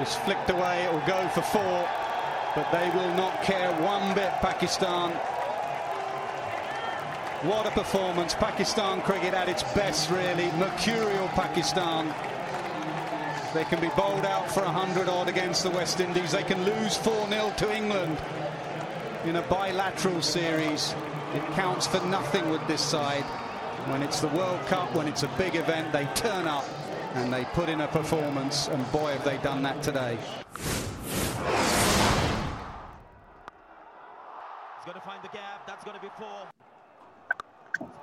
It's flicked away, it will go for four, but they will not care one bit, Pakistan. What a performance. Pakistan cricket at its best, really. Mercurial Pakistan. They can be bowled out for 100 odd against the West Indies. They can lose 4 0 to England in a bilateral series. It counts for nothing with this side. When it's the World Cup, when it's a big event, they turn up and they put in a performance, and boy, have they done that today. He's going to find the gap. That's going to be four.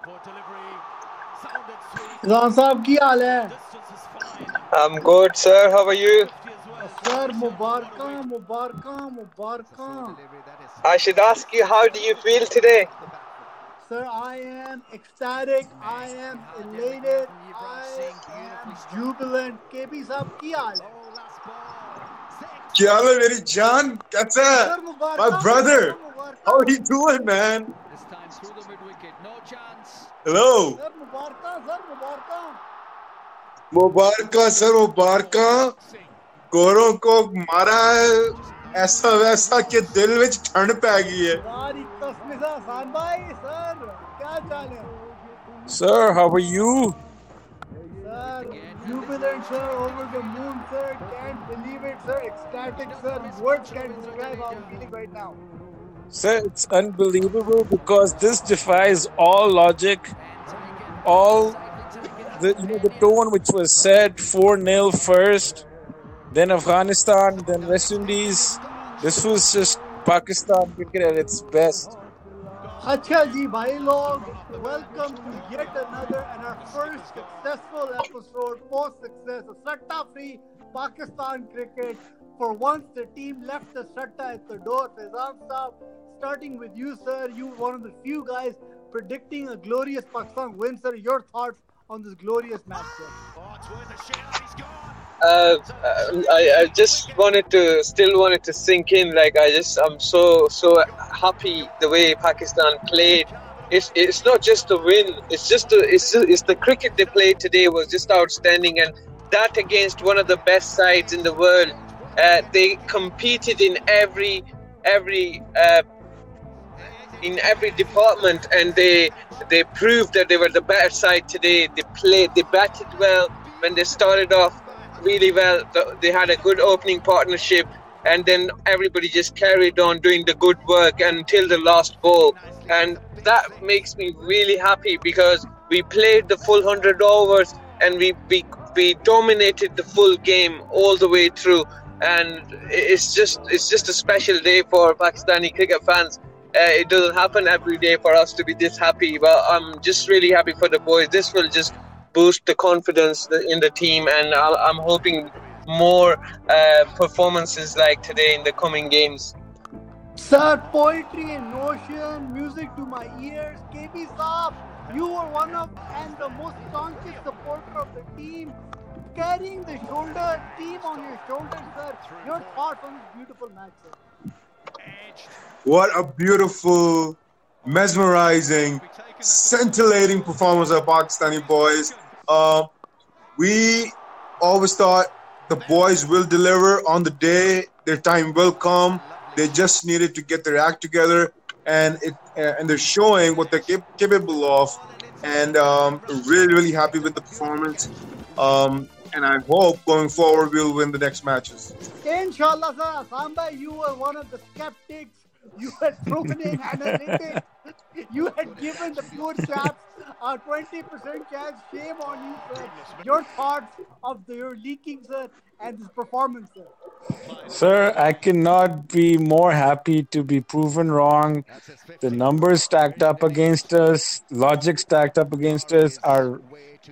Poor delivery. Sounded sweet. Ki hai? I'm good, sir. How are you? Sir, Mubarka, Mubarka, Mubarka. I should ask you, how do you feel today? sir. I am ecstatic. I am elated. I am jubilant. KB साहब की हाल है? क्या हाल है मेरी जान? कैसा है? My brother. How are you doing, man? This time through the mid wicket, no chance. Hello. Sir, Mubaraka, sir, Mubaraka. Mubaraka, sir, मुबारका. गोरों को मारा है ऐसा वैसा कि दिल में ठंड पै गई है Sir, how are you? Sir, jubilant sir, over the moon sir, can't believe it sir, ecstatic sir, words can't describe how I'm feeling right now. Sir, it's unbelievable because this defies all logic, all the you know the tone which was said 4-0 first, then Afghanistan, then West Indies. This was just Pakistan cricket at its best. अच्छा जी भाई लोग welcome to yet another and our first successful episode post success of Satta free Pakistan cricket. For once the team left the Satta at the door. Fezan Saab, starting with you sir, you were one of the few guys predicting a glorious Pakistan win sir. Your thoughts on this glorious match sir. Oh, it's worth a shout. He's gone. uh, I, I just wanted to, still wanted to sink in. Like I just, I'm so so happy the way Pakistan played. It's it's not just a win. It's just a, it's just, it's the cricket they played today was just outstanding, and that against one of the best sides in the world. Uh, they competed in every every uh, in every department, and they they proved that they were the better side today. They played, they batted well when they started off really well. They had a good opening partnership, and then everybody just carried on doing the good work until the last ball, and that makes me really happy because we played the full hundred overs and we we, we dominated the full game all the way through. And it's just it's just a special day for Pakistani cricket fans. Uh, it doesn't happen every day for us to be this happy, but I'm just really happy for the boys. This will just boost the confidence in the team, and I- I'm hoping more uh, performances like today in the coming games. Sir, poetry in motion, music to my ears. KB Saab, you were one of and the most staunchest supporter of the team, carrying the shoulder team on your shoulders, sir. Your thoughts on this beautiful match, sir. What a beautiful, mesmerizing, scintillating performance of Pakistani boys. Uh, we always thought the boys will deliver on the day. Their time will come. They just needed to get their act together, and it uh, and they're showing what they're cap- capable of. And um, really, really happy with the performance. Um, and I hope going forward we'll win the next matches. Inshallah. Samba, you were one of the skeptics. You had thrown in analytics. You had given the poor chaps a 20% chance. Shame on you, sir. Your thoughts of the, your leaking, sir, and this performance, sir. Sir, I cannot be more happy to be proven wrong. The numbers stacked up against us, logic stacked up against us, our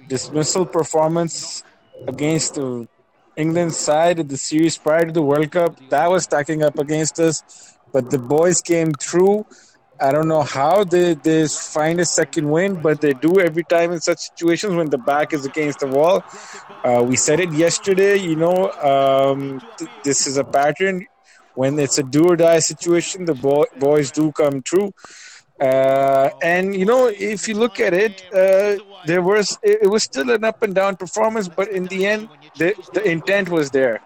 dismissal performance against the England side of the series prior to the World Cup, that was stacking up against us. But the boys came through. I don't know how they, they find a second win, but they do every time in such situations when the back is against the wall. Uh, we said it yesterday, you know, um, th- this is a pattern. When it's a do or die situation, the boy- boys do come true. Uh, and you know, if you look at it, uh, there was it, it was still an up and down performance, but in the end, the, the intent was there.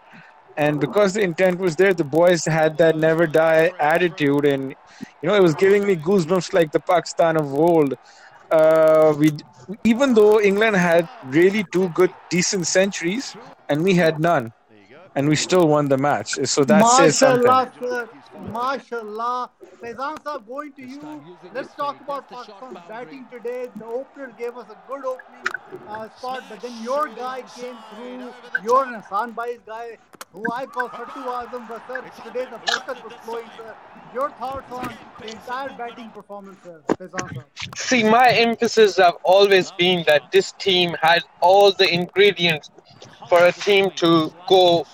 And because the intent was there, the boys had that never die attitude, and you know it was giving me goosebumps like the Pakistan of old. Uh, we even though England had really two good, decent centuries, and we had none, and we still won the match. So that says something. Mashallah, sir. Mashallah. Faizan sir, going to you. Let's talk about Pakistan's batting today. The opener gave us a good opening uh, spot, but then your guy came through. Your and Hassan Bhai's guy, who I call Sattu Azam, but sir, today the barakat was flowing, sir. Your thoughts on the entire batting performance, sir, Faizan sir? See, my emphasis have always been that this team had all the ingredients for a team to go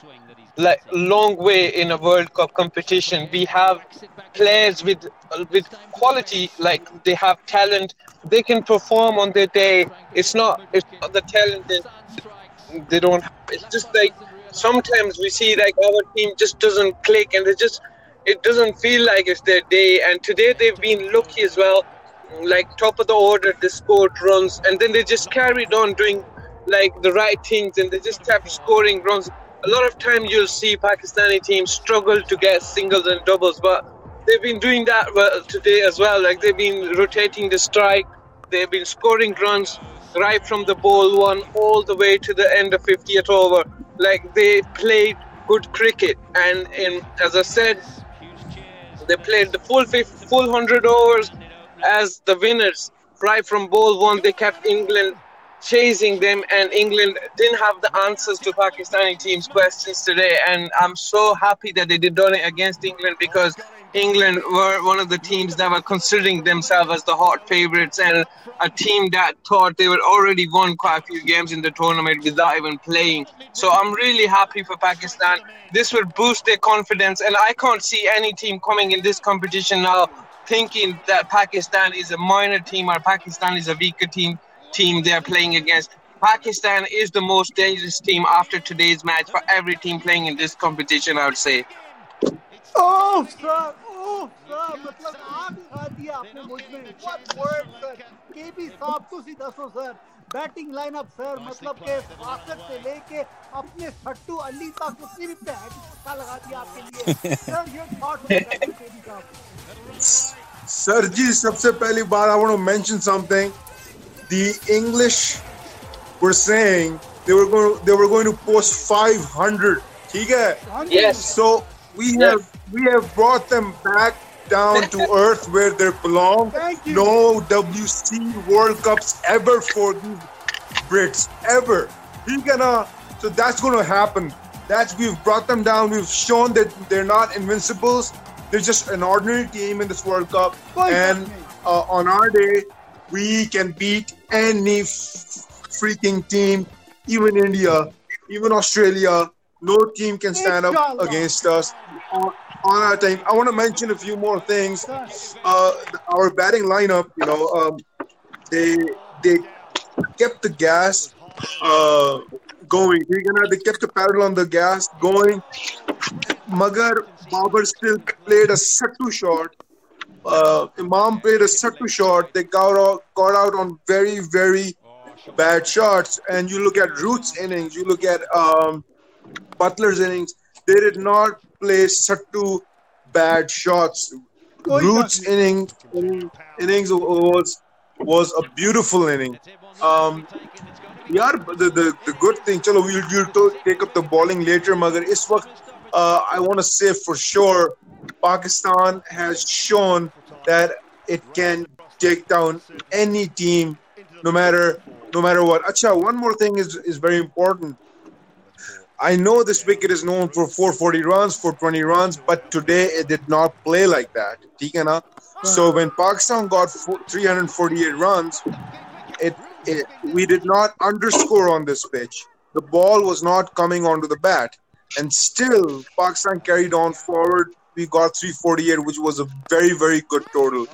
like long way in a World Cup competition. We have players with with quality, like they have talent. They can perform on their day. It's not it's not the talent that they don't. Have. It's just like sometimes we see like our team just doesn't click, and they just it doesn't feel like it's their day. And today they've been lucky as well. Like top of the order, they scored runs, and then they just carried on doing like the right things, and they just kept scoring runs. A lot of time you'll see Pakistani teams struggle to get singles and doubles, but they've been doing that well today as well. Like they've been rotating the strike, they've been scoring runs right from the ball one all the way to the end of 50th over. Like they played good cricket, and in, as I said, they played the full 50, full 100 overs as the winners. Right from ball one, they kept England chasing them, and England didn't have the answers to Pakistani team's questions today. And I'm so happy that they did it against England because England were one of the teams that were considering themselves as the hot favourites and a team that thought they were already won quite a few games in the tournament without even playing. So I'm really happy for Pakistan. This will boost their confidence, and I can't see any team coming in this competition now thinking that Pakistan is a minor team or Pakistan is a weaker team team they're playing against. Pakistan is the most dangerous team after today's match for every team playing in this competition, I would say. Oh, stop. Oh, stop. मतलब आग खा दिया आपने मुझ में what word sir KP साहब को सी दसो सर बैटिंग लाइनअप सर मतलब के फासक से लेके अपने सट्टू अली तक उसने भी पैर का लगा दिया आपके लिए सर योर थॉट केपी साहब सर जी सबसे पहली बार I want to mention something the English were saying they were going to, they were going to post 500. Yes. So we yes. have we have brought them back down to earth where they belong. No WC World Cups ever for the Brits ever. He gonna so that's gonna happen. That's we've brought them down. We've shown that they're not invincibles. They're just an ordinary team in this World Cup. and uh, on our day, we can beat any freaking team, even India, even Australia. No team can stand up against us on, on our time. I want to mention a few more things. Uh, our batting lineup, you know, um, they they kept the gas uh, going. They gonna- they kept the pedal on the gas going. Magar Babar still played a Sattu shot uh, Imam played a sucker shot. They got out, got out on very, very bad shots. And you look at Root's innings, you look at um, Buttler's innings, they did not play Sattu bad shots. Root's inning, innings was, was a beautiful inning. Um, the the good thing. Chalo, we will you to take up the bowling letter मगर इस uh, I want to say for sure, Pakistan has shown that it can take down any team, no matter no matter what. Acha, one more thing is is very important. I know this wicket is known for 440 runs, 420 runs, but today it did not play like that. So when Pakistan got 348 runs, it, it we did not underscore on this pitch. The ball was not coming onto the bat and still Pakistan carried on forward. We got 348, which was a very very good total.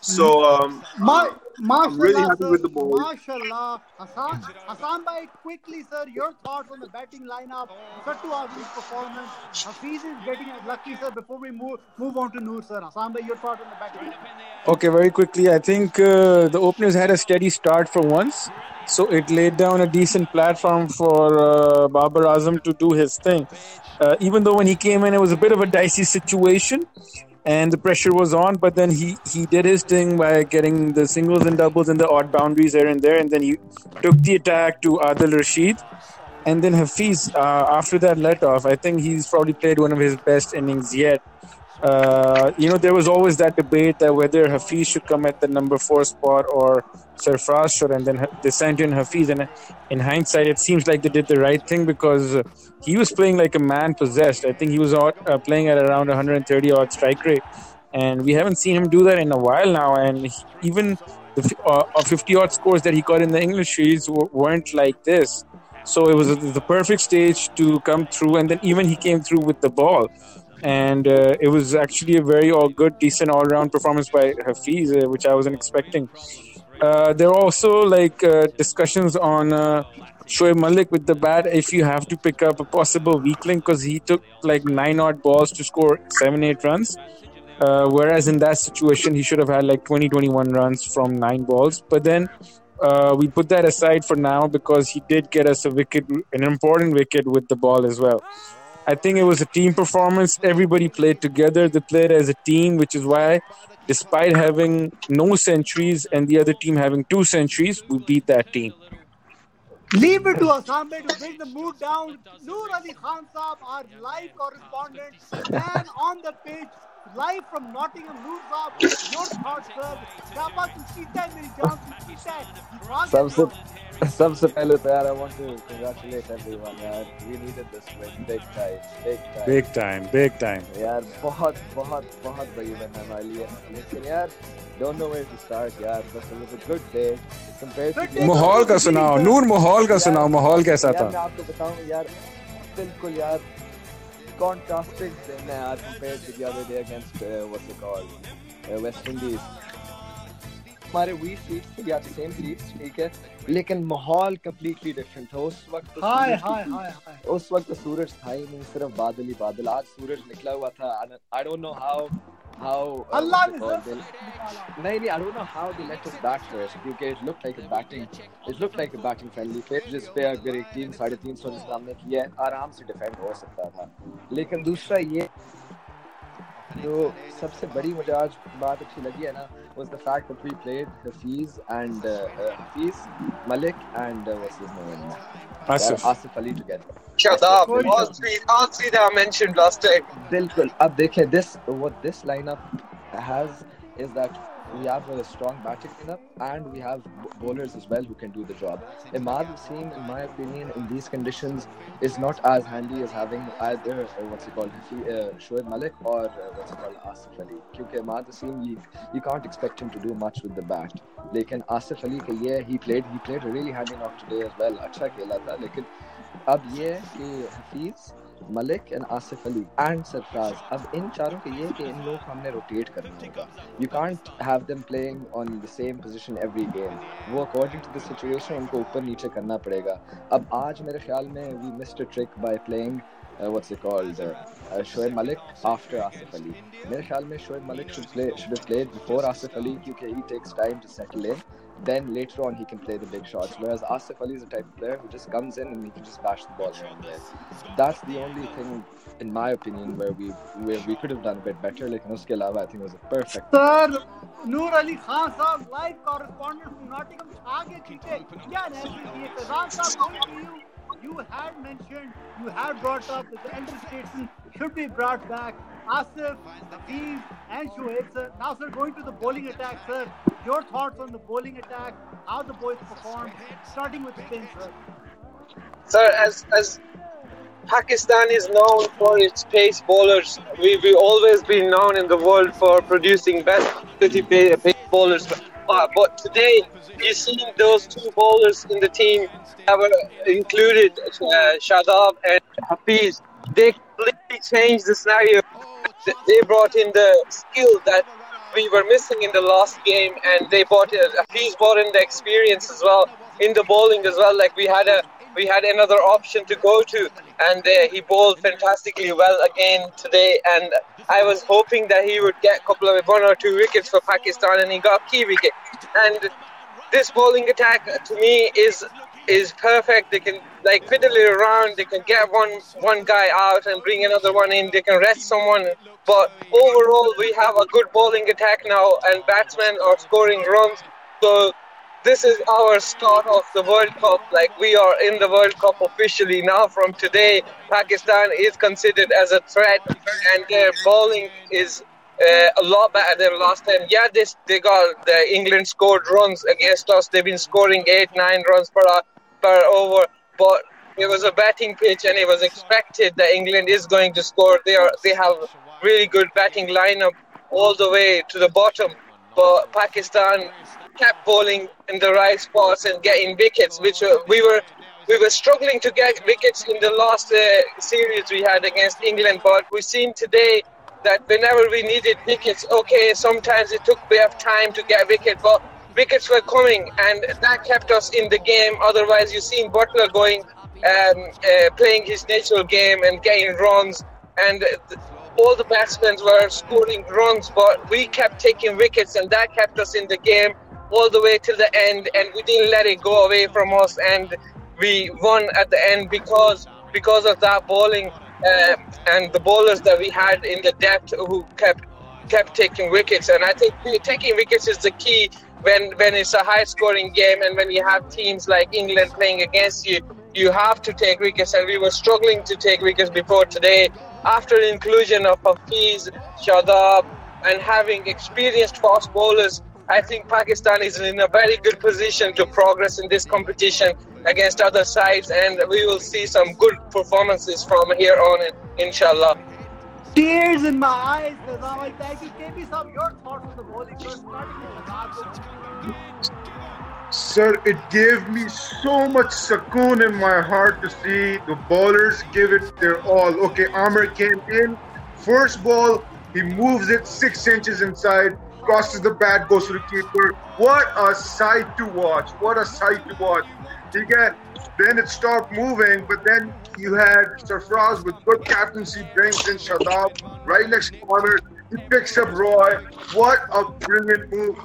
So um, My I'm really Mashallah, happy sir. with the boys. Mashallah. Hassan, Hassan Bhai, quickly, sir, your thoughts on the batting lineup. Sattu Azmi's performance. Hafiz is getting lucky, sir, before we move move on to Noor, sir. Hassan Bhai, your thoughts on the batting lineup. Okay, very quickly. I think uh, the openers had a steady start for once. So it laid down a decent platform for uh, Babar Azam to do his thing. Uh, even though when he came in, it was a bit of a dicey situation and the pressure was on, but then he, he did his thing by getting the singles and doubles and the odd boundaries here and there. And then he took the attack to Adil Rashid. And then Hafiz, uh, after that let off, I think he's probably played one of his best innings yet. Uh, you know, there was always that debate that whether Hafiz should come at the number four spot or Sarfraz should, and then they sent in Hafiz. And in hindsight, it seems like they did the right thing because he was playing like a man possessed. I think he was uh, playing at around 130 odd strike rate, and we haven't seen him do that in a while now. And he, even the uh, 50 odd scores that he got in the English series weren't like this. So it was the perfect stage to come through, and then even he came through with the ball and uh, it was actually a very all good, decent all round performance by Hafiz, uh, which I wasn't expecting. Uh, there are also like uh, discussions on uh, Shoaib Malik with the bat. If you have to pick up a possible weak link, because he took like nine odd balls to score seven, eight runs. Uh, whereas in that situation, he should have had like 20, 21 runs from nine balls. But then uh, we put that aside for now because he did get us a wicket, an important wicket with the ball as well. I think it was a team performance. Everybody played together. They played as a team, which is why, despite having no centuries and the other team having two centuries, we beat that team. Leave it to Assam to bring the mood down. Noor Ali Khan Saab, our live correspondent, man on the pitch, live from Nottingham. Saab, your thoughts, sir. क्या बात तू जीता है मेरी जान तू जीता है सबसे सबसे पहले तो यार I want to congratulate everyone यार we needed this win big time big time Big time, big time. यार बहुत बहुत बहुत बड़ी win है हमारे लिए लेकिन यार don't know where to start यार but it was a good day compared to the माहौल का सुनाओ नूर माहौल का सुनाओ माहौल कैसा यार मैं था आपको बताऊँ यार बिल्कुल यार contrasted and uh, compared to the other day against uh, what's it called, uh, West Indies. हमारे वी सीट्स या सेम सीट्स ठीक है? लेकिन माहौल कम्प्लीटली डिफरेंट था। उस वक्त तो हाय हाय हाय उस वक्त तो सूरज था ही नहीं सिर्फ़ बादल ही बादल। आज सूरज निकला हुआ था। I don't know how how uh, Allah the nahi nahi I don't know how they let us bat first क्योंकि it looked like a batting it looked like a batting friendly pitch जिस पे अगर एक team साढ़े तीन सामने की है आराम से डिफेंड हो सकता था। लेकिन दूसरा ये जो सबसे बड़ी मुझे आज बात अच्छी लगी है ना was the fact that we played Hafiz and uh, uh, Hafiz, Malik and uh, what's his name? Asif. Yeah, Asif Ali together. Shut up. All three, all three that I mentioned last time. बिल्कुल अब देखें this what this lineup has is that we have a strong batting lineup and we have b- bowlers as well who can do the job. Imad Wasim, in my opinion, in these conditions, is not as handy as having either uh, what's it called, Hafi- uh, Shoaib Malik or uh, what's it called, Asif Ali. क्योंकि Imad Wasim, you, you can't expect him to do much with the bat. लेकिन आसिफ अली का ये he played he played a really handy knock today as well. अच्छा खेला था लेकिन अब ये है कि हफीज मलिक एंड आसिफ अली एंड सरफराज। अब इन चारों के ये कि इन लोगों हमने रोटेट करना होगा you can't have them playing on the same position every game वो अकॉर्डिंग टू द सिचुएशन उनको ऊपर नीचे करना पड़ेगा। अब आज मेरे ख्याल में we missed trick by playing what's it called? Uh, uh, Shoaib Malik मेरे ख्याल में Shoaib Malik should play should have played before Asif Ali क्योंकि he takes time to settle in then later on he can play the big shots. Whereas Asif Ali is a type of player who just comes in and he can just bash the ball here and there. That's the only thing, in my opinion, where we where we could have done a bit better. Like uske alawa, I think it was a perfect. Sir, Noor Ali Khan Saab, live correspondent from Nottingham. आगे खींचे क्या रहती है फैजान साहब going to you. You had mentioned, you had brought up that the elder statesman should be brought back. Asif, Hafiz, and Shoaib, sir. Now, sir, going to the bowling attack, sir. Your thoughts on the bowling attack, how the boys performed, starting with spin, sir. Sir, as as Pakistan is known for its pace bowlers, we we always been known in the world for producing best quality pa- pace bowlers. But, but today, you seen those two bowlers in the team that were included, uh, Shadab and Hafiz. They completely changed the scenario. They brought in the skill that we were missing in the last game, and they bought uh, he's bought in the experience as well in the bowling as well. Like we had a we had another option to go to, and uh, he bowled fantastically well again today. And I was hoping that he would get a couple of one or two wickets for Pakistan, and he got key wicket. And this bowling attack to me is is perfect. They can like fiddle it around. They can get one one guy out and bring another one in. They can rest someone. But overall, we have a good bowling attack now, and batsmen are scoring runs. So this is our start of the World Cup. Like we are in the World Cup officially now. From today, Pakistan is considered as a threat, and their bowling is uh, a lot better than last time. Yeah, this they got the England scored runs against us. They've been scoring eight, nine runs per per over, but it was a batting pitch, and it was expected that England is going to score. They are they have really good batting lineup all the way to the bottom, but Pakistan kept bowling in the right spots and getting wickets, which uh, we were we were struggling to get wickets in the last uh, series we had against England. But we've seen today that whenever we needed wickets, okay, sometimes it took a bit of time to get wicket, but wickets were coming, and that kept us in the game. Otherwise, you've seen Buttler going, um, uh, playing his natural game and getting runs, and. Th- all the batsmen were scoring runs, but we kept taking wickets, and that kept us in the game all the way till the end, and we didn't let it go away from us, and we won at the end because because of that bowling uh, and the bowlers that we had in the depth who kept kept taking wickets. And I think taking wickets is the key when when it's a high scoring game and when you have teams like England playing against you. You have to take wickets, and we were struggling to take wickets before today. After the inclusion of Hafiz, Shadab, and having experienced fast bowlers I think Pakistan is in a very good position to progress in this competition against other sides, and we will see some good performances from here on, inshallah. Tears in my eyes, Nizam. Thank you. Give me some your thoughts on the bowling Sir, it gave me so much sakoon in my heart to see the bowlers give it their all. Okay, Amir came in, first ball, he moves it six inches inside crosses the bat, goes to the keeper. What a sight to watch! What a sight to watch! Get then it stopped moving, but then you had Sarfraz with good captaincy, brings in Shadab right next corner. He picks up Roy. What a brilliant move!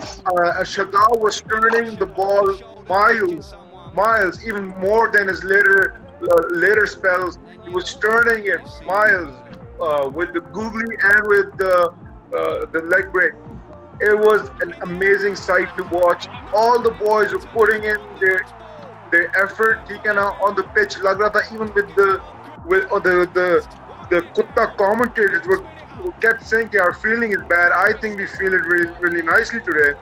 Uh, was turning the ball miles, miles, even more than his later uh, later spells. He was turning it miles uh, with the googly and with the uh, the leg break. It was an amazing sight to watch. All the boys were putting in their their effort. He on the pitch, lag even with the with or the the the Kutta commentators were kept saying our feeling is bad. I think we feel it really really nicely today.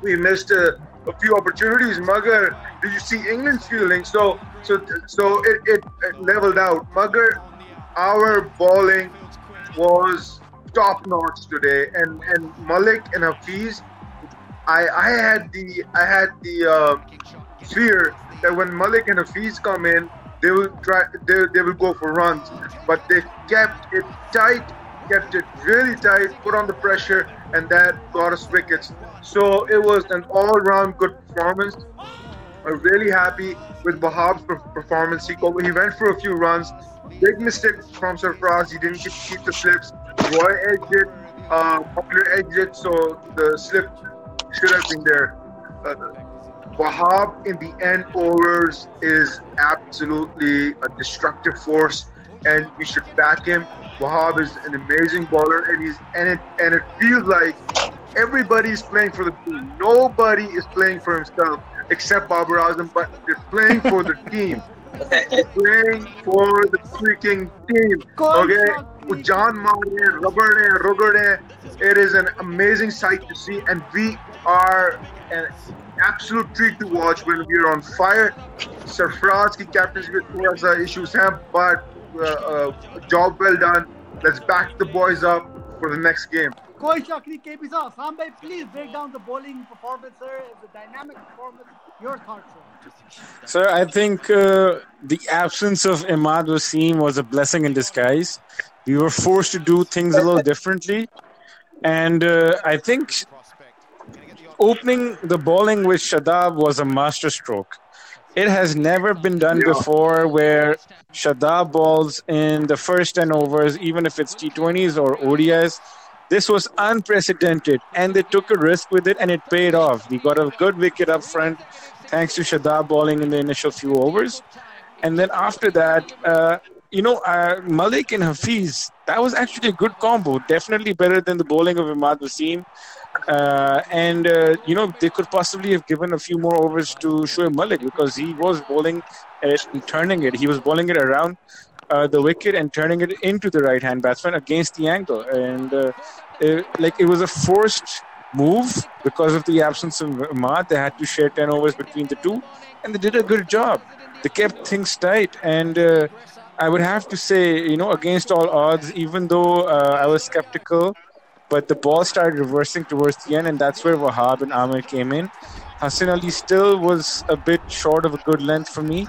We missed a, a few opportunities. Magar, did you see England's feeling? So so so it, it, it leveled out. Magar, our bowling was top notch today. And and Malik and Hafiz, I I had the I had the uh, fear that when Malik and Hafiz come in, they will try they, they will go for runs, but they kept it tight, kept it really tight, put on the pressure, and that got us wickets. So it was an all-round good performance. I'm really happy with Wahab's performance. He, he went for a few runs. Big mistake from Sarfraz. He didn't keep, the slips. Roy exit, uh, popular exit, so the slip should have been there. Uh, Wahab in the end overs is absolutely a destructive force, and we should back him. Wahab is an amazing bowler, and he's and it and it feels like everybody's playing for the team. Nobody is playing for himself except Babar Azam, but they're playing for the team. They're playing for the freaking team. Okay, Jan Mare, Robert, Robert, it is an amazing sight to see, and we are an absolute treat to watch when we are on fire. Sarfraz की captaincy with थोड़ा सा issues हैं, but uh, uh, job well done. Let's back the boys up for the next game. Koi Shakri KP Sam bhai, please break down the bowling performance, sir. The dynamic performance. Your thoughts, sir. Sir, I think uh, the absence of Imad Wasim was a blessing in disguise we were forced to do things a little differently. And uh, I think opening the bowling with Shadab was a masterstroke. It has never been done Yeah. before where Shadab balls in the first 10 overs, even if it's T20s or ODIs. This was unprecedented, and they took a risk with it, and it paid off. We got a good wicket up front, thanks to Shadab bowling in the initial few overs. And then after that, uh, you know, uh, Malik and Hafiz, that was actually a good combo. Definitely better than the bowling of Imad Wasim. Uh, and, uh, you know, they could possibly have given a few more overs to Shoaib Malik because he was bowling and turning it. He was bowling it around uh, the wicket and turning it into the right hand batsman against the angle. And, uh, it, like, it was a forced move because of the absence of Imad. They had to share 10 overs between the two, and they did a good job. They kept things tight. And, uh, I would have to say, you know, against all odds, even though uh, I was skeptical, but the ball started reversing towards the end, and that's where Wahab and Amir came in. Hassan Ali still was a bit short of a good length for me,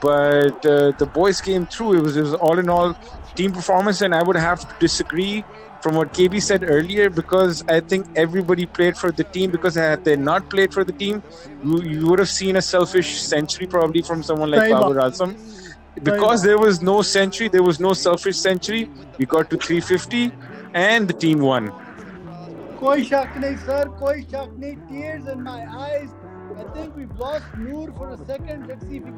but uh, the boys came through. It was, it was all in all team performance, and I would have to disagree from what KB said earlier because I think everybody played for the team. Because had they not played for the team, you, you would have seen a selfish century probably from someone like Sahi baat Babar Azam because there was no century, there was no selfish century. We got to 350, and the team won. कोई शक नहीं sir कोई शक नहीं tears in my eyes I think we've lost Noor for a second let's see if we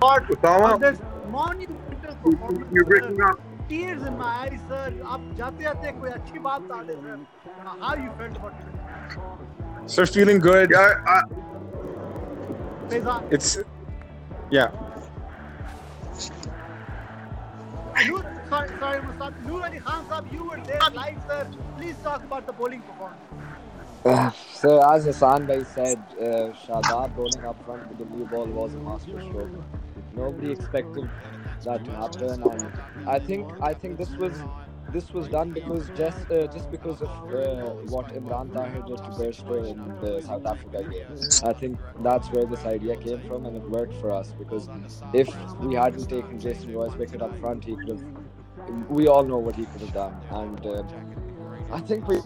But Osama, this monumental performance you're breaking sir. up. tears in my eyes sir आप जाते जाते कोई अच्छी बात बता दे sir how you felt about it So feeling good. Yeah, I, Faizan it's yeah. Sorry sorry Mustaq Noor Ali Khan sahab you were there live sir please talk about the bowling performance so as Hassan Bhai said, uh, Shadab bowling up front with the new ball was a masterstroke. Nobody expected that to happen, and I think I think this was this was done because just uh, just because of uh, what Imran Tahir did to Bairstow in the South Africa game. I think that's where this idea came from, and it worked for us because if we hadn't taken Jason Roy's wicket up front, he could have. We all know what he could have done, and uh, I think we.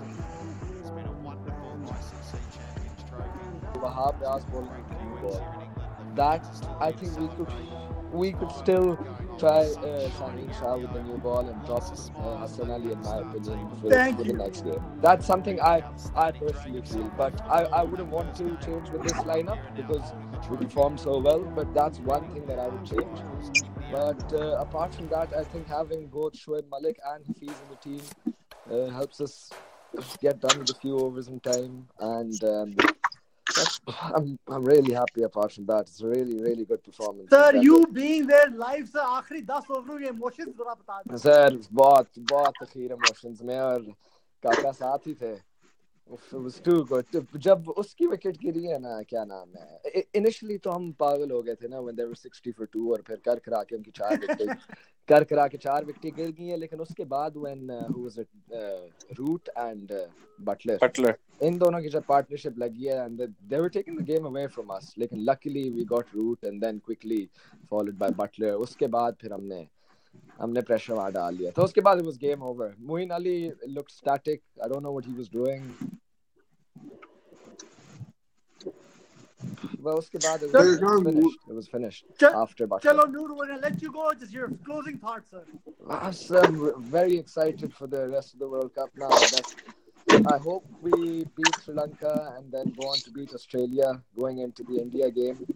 Wahab Riaz bowling the new ball. That I think we could we could still try uh, Shaheen Shah with the new ball and drop uh, Hassan Ali in my opinion for, Thank for you. the next game. That's something I I personally feel, but I, I wouldn't want to change with this lineup because we performed so well. But that's one thing that I would change. But uh, apart from that, I think having both Shoaib Malik and Hafiz in the team uh, helps us get done with a few overs in time and. Um, I'm I'm really happy. Apart from that, it's a really really good performance. sir That- you being there live sir आखिरी 10 ओवरों के emotions जरा बता दें sir बहुत बहुत अखीर emotions में और काका साथ ही थे It was too good. जब उसकी विकेट गिरी है ना क्या नाम है? इनिशियली तो हम पागल हो गए थे ना व्हेन दे वर 60 फॉर 2 और फिर कर करा के उनकी चार विकेट कर करा के चार विकेट गिर गई हैं लेकिन उसके बाद when who was it Root and Butler Butler इन दोनों की जब पार्टनरशिप लगी है and they were taking the game away from us लेकिन luckily we got Root and then quickly followed by Butler उसके बाद फिर हमने हमने प्रेशर डाल लिया। तो उसके बाद game over Moeen Ali looked static I don't know what he was doing well उसके बाद it was, it was finished it was finished Ch- after Butler चलो नूर we're gonna let you go just your closing thoughts sir Us, I'm very excited for the rest of the World Cup now. That's, I hope we beat Sri Lanka and then go on to beat Australia going into the India game.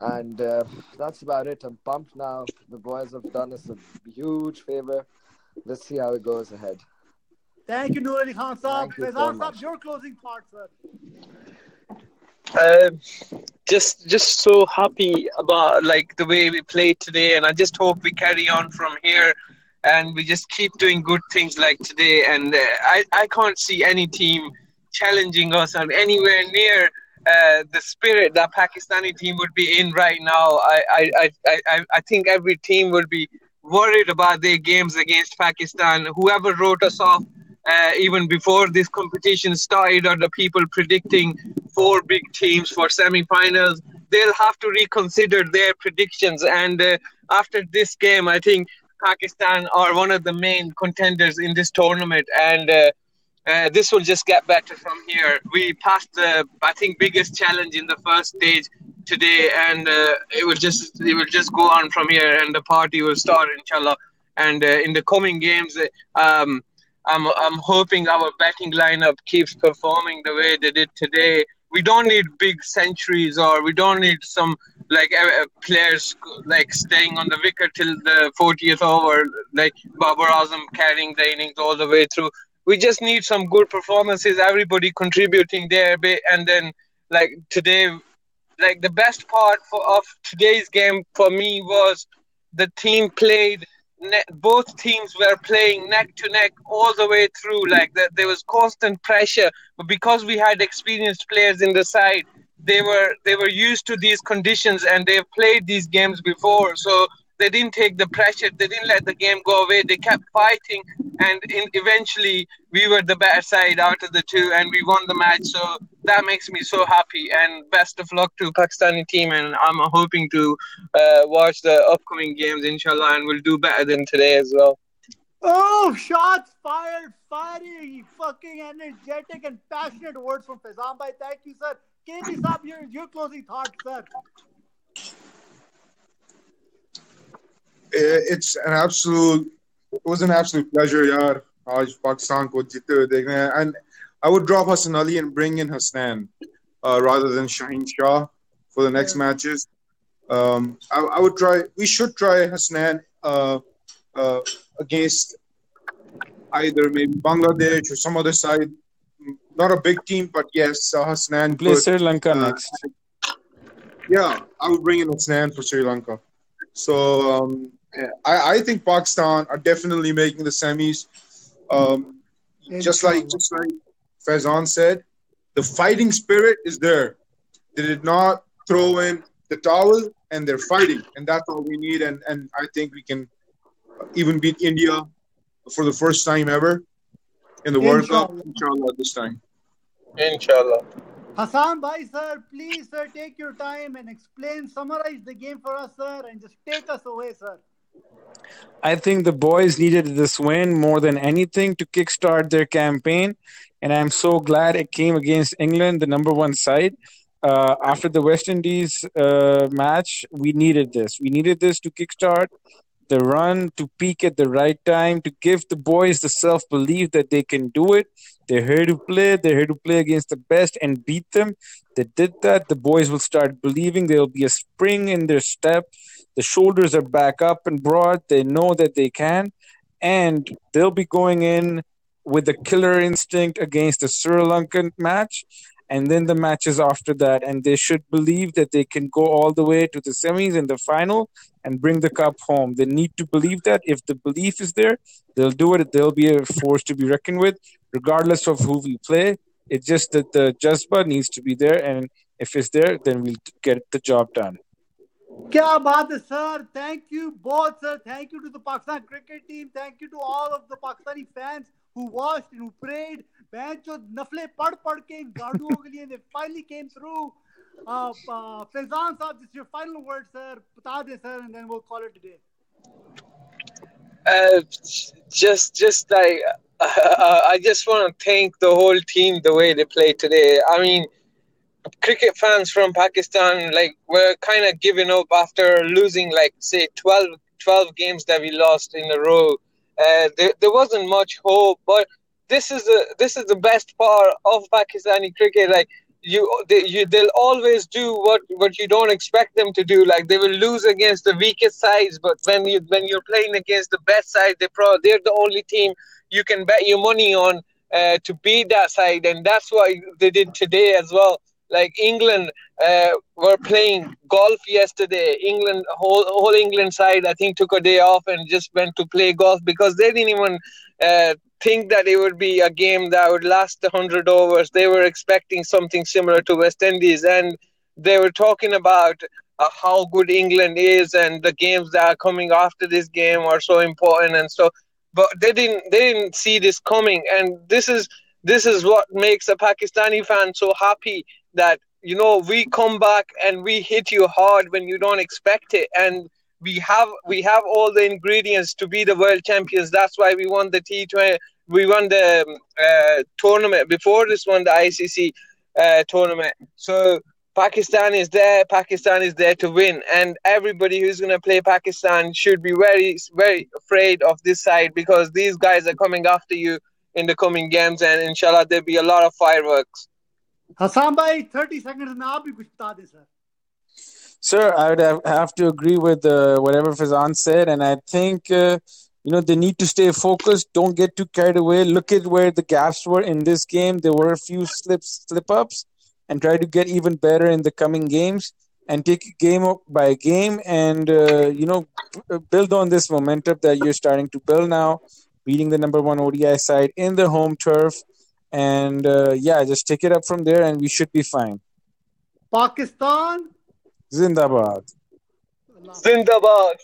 And uh, that's about it. I'm pumped now. The boys have done us a huge favor. Let's see how it goes ahead. Thank you, Noor Ali Khan Saab. Thank you so Faizan. Saab, your closing thoughts, sir. Um, just just so happy about like the way we played today, and I just hope we carry on from here, and we just keep doing good things like today. And uh, I I can't see any team challenging us or anywhere near uh, the spirit that Pakistani team would be in right now. I I, I, I, I- I think every team would be worried about their games against Pakistan. Whoever wrote us off uh, even before this competition started, or the people predicting four big teams for semi-finals, they'll have to reconsider their predictions. And uh, after this game, I think Pakistan are one of the main contenders in this tournament, and uh, uh, this will just get better from here. We passed the, I think, biggest challenge in the first stage today, and uh, it will just it will just go on from here, and the party will start, inshallah. And uh, in the coming games, um, I'm I'm hoping our batting lineup keeps performing the way they did today. We don't need big centuries, or we don't need some like uh, players like staying on the wicket till the 40th over, like Babar Azam carrying the innings all the way through. We just need some good performances, everybody contributing their bit, and then like today, like the best part for, of today's game for me was the team played. Ne- both teams were playing neck to neck all the way through. Like that, there was constant pressure, but because we had experienced players in the side, they were they were used to these conditions and they've played these games before. So they didn't take the pressure they didn't let the game go away. They kept fighting and in, eventually we were the better side out of the two and we won the match. So that makes me so happy. And best of luck to Pakistani team. And I'm hoping to uh, watch the upcoming games, inshallah, and we'll do better than today as well. Oh, shots fired, fiery, fucking energetic and passionate words from Faizan Bhai. Thank you, sir. KD up, your, your closing thoughts, sir. Uh, it's an absolute, it was an absolute pleasure, yaar. आज Pakistan को जीते हुए I would drop Hassan Ali and bring in Hassan uh, rather than Shaheen Shah for the next yeah. matches. Um, I, I, would try. We should try Hassan uh, uh, against either maybe Bangladesh or some other side not a big team, but yes, uh, Hasnain. Play Sri Lanka uh, next. Yeah, I would bring in Hasnain for Sri Lanka. So um, I, I think Pakistan are definitely making the semis. Um, just like just like Faizan said, the fighting spirit is there. They did not throw in the towel, and they're fighting, and that's all we need. And and I think we can even beat India for the first time ever in the World Cup, inshallah, this time. Inshallah. Hassan Bhai, sir, please, sir, take your time and explain, summarize the game for us, sir, and just take us away, sir. I think the boys needed this win more than anything to kickstart their campaign, and I'm so glad it came against England, the number one side. Uh, after the West Indies uh, match, we needed this. We needed this to kickstart the run, to peak at the right time, to give the boys the self belief that they can do it. They're here to play. They're here to play against the best and beat them. They did that. The boys will start believing there'll be a spring in their step. The shoulders are back up and broad. They know that they can. And they'll be going in with a killer instinct against the Sri Lankan match and then the matches after that. And they should believe that they can go all the way to the semis and the final and bring the cup home. They need to believe that. If the belief is there, they'll do it. They'll be a force to be reckoned with, regardless of who we play. It's just that the Jazba needs to be there. And if it's there, then we'll get the job done. क्या बात है sir thank you बहुत sir thank you to the Pakistan cricket team thank you to all of the Pakistani fans who watched and who prayed. Bancho nafle pad pad ke gaduon ke liye they finally came through. Uh, uh, just your final word, sir. Bata de, sir, and then we'll call it today. Uh, just, just like uh, I just want to thank the whole team the way they played today. I mean, cricket fans from Pakistan like were kind of giving up after losing like say 12, 12 games that we lost in a row uh, there, there wasn't much hope, but this is the this is the best part of Pakistani cricket. Like you, they, you they'll always do what what you don't expect them to do. Like they will lose against the weakest sides, but when you when you're playing against the best side, they pro they're the only team you can bet your money on uh, to beat that side, and that's what they did today as well. Like England uh, were playing golf yesterday. England whole whole England side I think took a day off and just went to play golf because they didn't even uh, think that it would be a game that would last 100 overs. They were expecting something similar to West Indies, and they were talking about uh, how good England is and the games that are coming after this game are so important and so. But they didn't they didn't see this coming, and this is this is what makes a Pakistani fan so happy that you know we come back and we hit you hard when you don't expect it, and we have we have all the ingredients to be the world champions. That's why we won the T20. We won the um, uh, tournament before this one, the ICC uh, tournament. So Pakistan is there. Pakistan is there to win, and everybody who's going to play Pakistan should be very, very afraid of this side because these guys are coming after you in the coming games, and inshallah there'll be a lot of fireworks. Hassan bhai, 30 seconds Now, आप भी कुछ बता दें Sir, I would have to agree with uh, whatever Faizan said, and I think uh, you know they need to stay focused. Don't get too carried away. Look at where the gaps were in this game. There were a few slips, slip ups, and try to get even better in the coming games. And take game by game, and uh, you know uh, build on this momentum that you're starting to build now, beating the number one ODI side in the home turf and uh, yeah, just take it up from there, and we should be fine. Pakistan Zindabad. Zindabad.